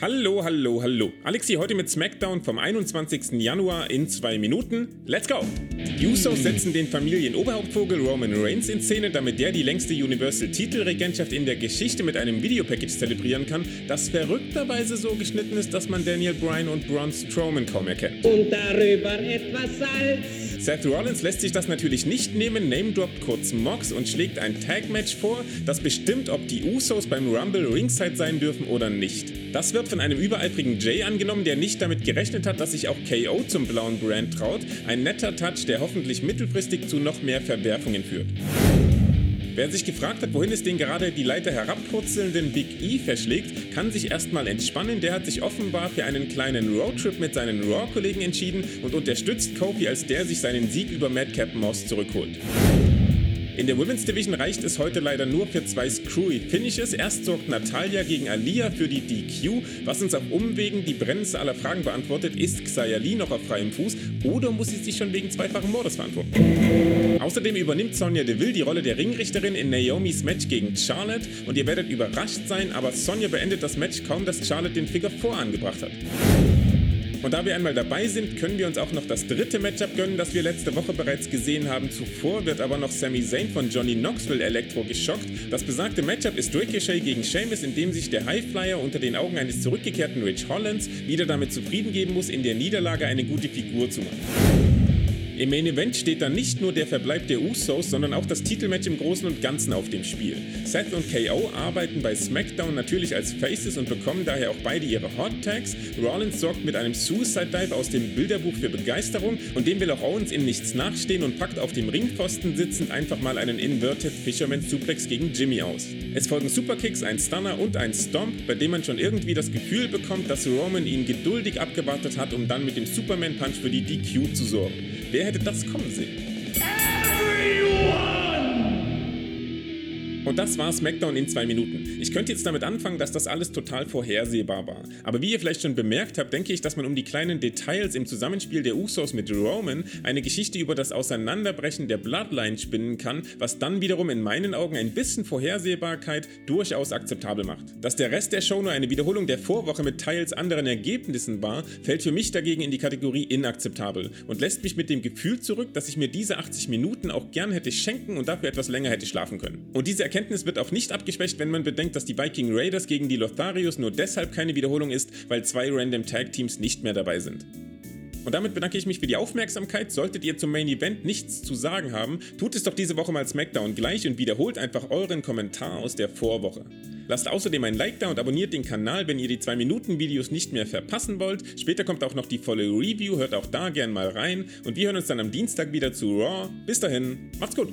Hallo, hallo, hallo. Alex hier heute mit SmackDown vom 21. Januar in zwei Minuten. Let's go! Die Usos setzen den Familienoberhauptvogel Roman Reigns in Szene, damit der die längste Universal-Titelregentschaft in der Geschichte mit einem Videopackage zelebrieren kann, das verrückterweise so geschnitten ist, dass man Daniel Bryan und Braun Strowman kaum erkennt. Und darüber etwas Salz. Seth Rollins lässt sich das natürlich nicht nehmen, name-droppt kurz Mox und schlägt ein Tag-Match vor, das bestimmt, ob die Usos beim Rumble Ringside sein dürfen oder nicht. Das wird von einem übereifrigen Jay angenommen, der nicht damit gerechnet hat, dass sich auch KO zum blauen Brand traut. Ein netter Touch, der hoffentlich mittelfristig zu noch mehr Verwerfungen führt. Wer sich gefragt hat, wohin es den gerade die Leiter herabpurzelnden Big E verschlägt, kann sich erstmal entspannen. Der hat sich offenbar für einen kleinen Roadtrip mit seinen Raw-Kollegen entschieden und unterstützt Kofi, als der sich seinen Sieg über Madcap Moss zurückholt. In der Women's Division reicht es heute leider nur für zwei screwy Finishes. Erst sorgt Natalia gegen Alia für die DQ, was uns auf Umwegen die brennendste aller Fragen beantwortet. Ist Xia Li noch auf freiem Fuß oder muss sie sich schon wegen zweifachen Mordes verantworten? Außerdem übernimmt Sonja Deville die Rolle der Ringrichterin in Naomis Match gegen Charlotte und ihr werdet überrascht sein, aber Sonja beendet das Match kaum, dass Charlotte den Figure vorangebracht hat. Und da wir einmal dabei sind, können wir uns auch noch das dritte Matchup gönnen, das wir letzte Woche bereits gesehen haben. Zuvor wird aber noch Sami Zayn von Johnny Knoxville Elektro geschockt. Das besagte Matchup ist Ricochet gegen Sheamus, in dem sich der Highflyer unter den Augen eines zurückgekehrten Rich Hollands wieder damit zufrieden geben muss, in der Niederlage eine gute Figur zu machen. Im Main Event steht dann nicht nur der Verbleib der Usos, sondern auch das Titelmatch im Großen und Ganzen auf dem Spiel. Seth und KO arbeiten bei SmackDown natürlich als Faces und bekommen daher auch beide ihre Hot Tags. Rollins sorgt mit einem Suicide Dive aus dem Bilderbuch für Begeisterung und dem will auch Owens in nichts nachstehen und packt auf dem Ringpfosten sitzend einfach mal einen Inverted Fisherman Suplex gegen Jimmy aus. Es folgen Superkicks, ein Stunner und ein Stomp, bei dem man schon irgendwie das Gefühl bekommt, dass Roman ihn geduldig abgewartet hat, um dann mit dem Superman Punch für die DQ zu sorgen. Wer hätte das kommen sehen? Und das war SmackDown in zwei Minuten. Ich könnte jetzt damit anfangen, dass das alles total vorhersehbar war. Aber wie ihr vielleicht schon bemerkt habt, denke ich, dass man um die kleinen Details im Zusammenspiel der Usos mit Roman eine Geschichte über das Auseinanderbrechen der Bloodline spinnen kann, was dann wiederum in meinen Augen ein bisschen Vorhersehbarkeit durchaus akzeptabel macht. Dass der Rest der Show nur eine Wiederholung der Vorwoche mit teils anderen Ergebnissen war, fällt für mich dagegen in die Kategorie inakzeptabel und lässt mich mit dem Gefühl zurück, dass ich mir diese 80 Minuten auch gern hätte schenken und dafür etwas länger hätte schlafen können. Und diese Erkenntnis wird auch nicht abgeschwächt, wenn man bedenkt, dass die Viking Raiders gegen die Lotharios nur deshalb keine Wiederholung ist, weil zwei Random Tag Teams nicht mehr dabei sind. Und damit bedanke ich mich für die Aufmerksamkeit. Solltet ihr zum Main Event nichts zu sagen haben, tut es doch diese Woche mal SmackDown gleich und wiederholt einfach euren Kommentar aus der Vorwoche. Lasst außerdem ein Like da und abonniert den Kanal, wenn ihr die 2-Minuten-Videos nicht mehr verpassen wollt. Später kommt auch noch die volle Review, hört auch da gern mal rein. Und wir hören uns dann am Dienstag wieder zu Raw. Bis dahin, macht's gut!